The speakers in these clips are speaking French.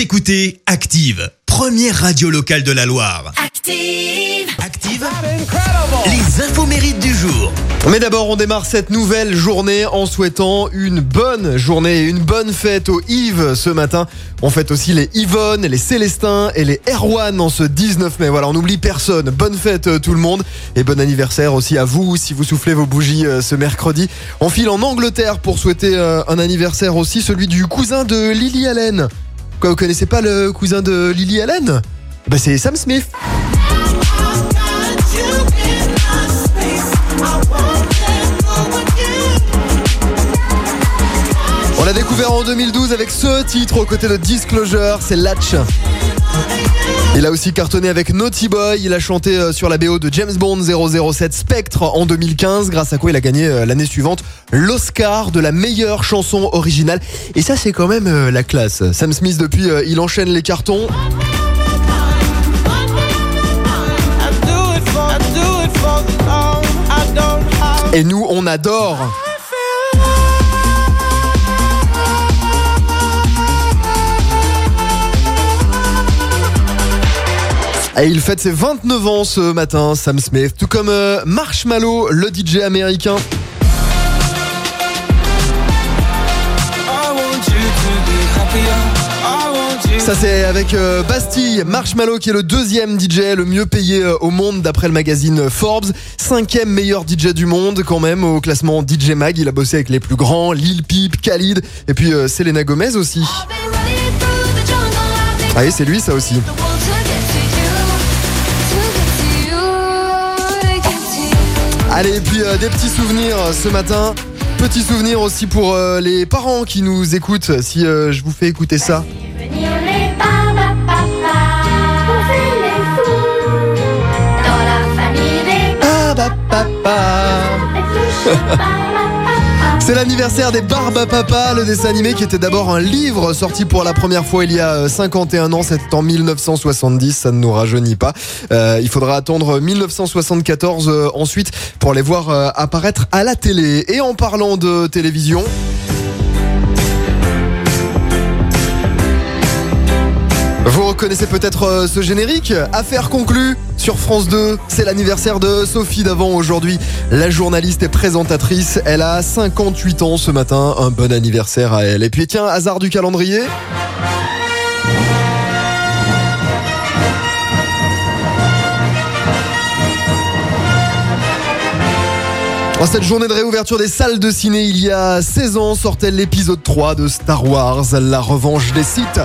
Vous écoutez Active, première radio locale de la Loire. Active. Active Les infos mérites du jour. Mais d'abord, on démarre cette nouvelle journée en souhaitant une bonne journée et une bonne fête aux Yves ce matin. On fête aussi les Yvonne, les Célestins et les Erwan en ce 19 mai. Voilà, on n'oublie personne. Bonne fête euh, tout le monde et bon anniversaire aussi à vous si vous soufflez vos bougies euh, ce mercredi. On file en Angleterre pour souhaiter euh, un anniversaire aussi, celui du cousin de Lily Allen. Quoi, vous connaissez pas le cousin de Lily Allen? Bah, C'est Sam Smith. On l'a découvert en 2012 avec ce titre aux côtés de Disclosure, c'est Latch. Il a aussi cartonné avec Naughty Boy, il a chanté euh, sur la BO de James Bond 007 Spectre en 2015, grâce à quoi il a gagné euh, l'année suivante l'Oscar de la meilleure chanson originale. Et ça c'est quand même euh, la classe. Sam Smith depuis, il enchaîne les cartons. Et nous on adore. Et il fête ses 29 ans ce matin, Sam Smith, tout comme euh, Marshmallow, le DJ américain. Ça c'est avec euh, Bastille, Marshmallow qui est le deuxième DJ le mieux payé euh, au monde d'après le magazine Forbes. Cinquième meilleur DJ du monde quand même au classement DJ Mag. Il a bossé avec les plus grands, Lil Peep, Khalid et puis Selena Gomez aussi. Ah et c'est lui ça aussi. Allez, et puis euh, des petits souvenirs euh, ce matin. Petits souvenirs aussi pour euh, les parents qui nous écoutent, si je vous fais écouter ça. C'est l'anniversaire des Barba Papa, le dessin animé qui était d'abord un livre sorti pour la première fois il y a 51 euh, ans, c'était en 1970, ça ne nous rajeunit pas. Euh, il faudra attendre 1974 euh, ensuite pour les voir apparaître à la télé. Et en parlant de télévision... Vous reconnaissez peut-être euh, ce générique Affaire conclue sur France 2. C'est l'anniversaire de Sophie Davant aujourd'hui. La journaliste et présentatrice. Elle a 58 ans ce matin. Un bon anniversaire à elle. Et puis tiens, hasard du calendrier. En cette journée de réouverture des salles de ciné, il y a 16 ans, sortait l'épisode 3 de Star Wars, La revanche des Sith.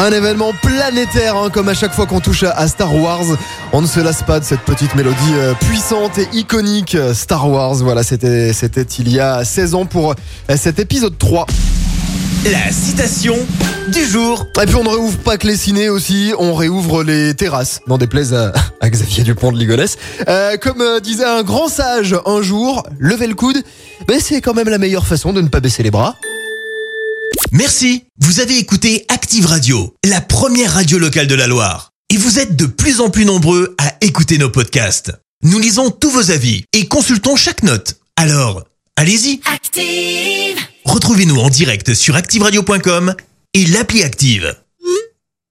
Un événement planétaire, hein, comme à chaque fois qu'on touche à Star Wars. On ne se lasse pas de cette petite mélodie euh, puissante et iconique euh, Star Wars. Voilà, c'était, c'était il y a 16 ans pour euh, cet épisode 3. La citation du jour. Et puis on ne réouvre pas que les ciné aussi, on réouvre les terrasses. N'en déplaise à, à, Xavier Dupont de Ligonnès. comme disait un grand sage un jour, lever le coude, mais c'est quand même la meilleure façon de ne pas baisser les bras. Merci. Vous avez écouté Active Radio, la première radio locale de la Loire. Et vous êtes de plus en plus nombreux à écouter nos podcasts. Nous lisons tous vos avis et consultons chaque note. Alors, allez-y. Active Retrouvez-nous en direct sur activeradio.com et l'appli Active.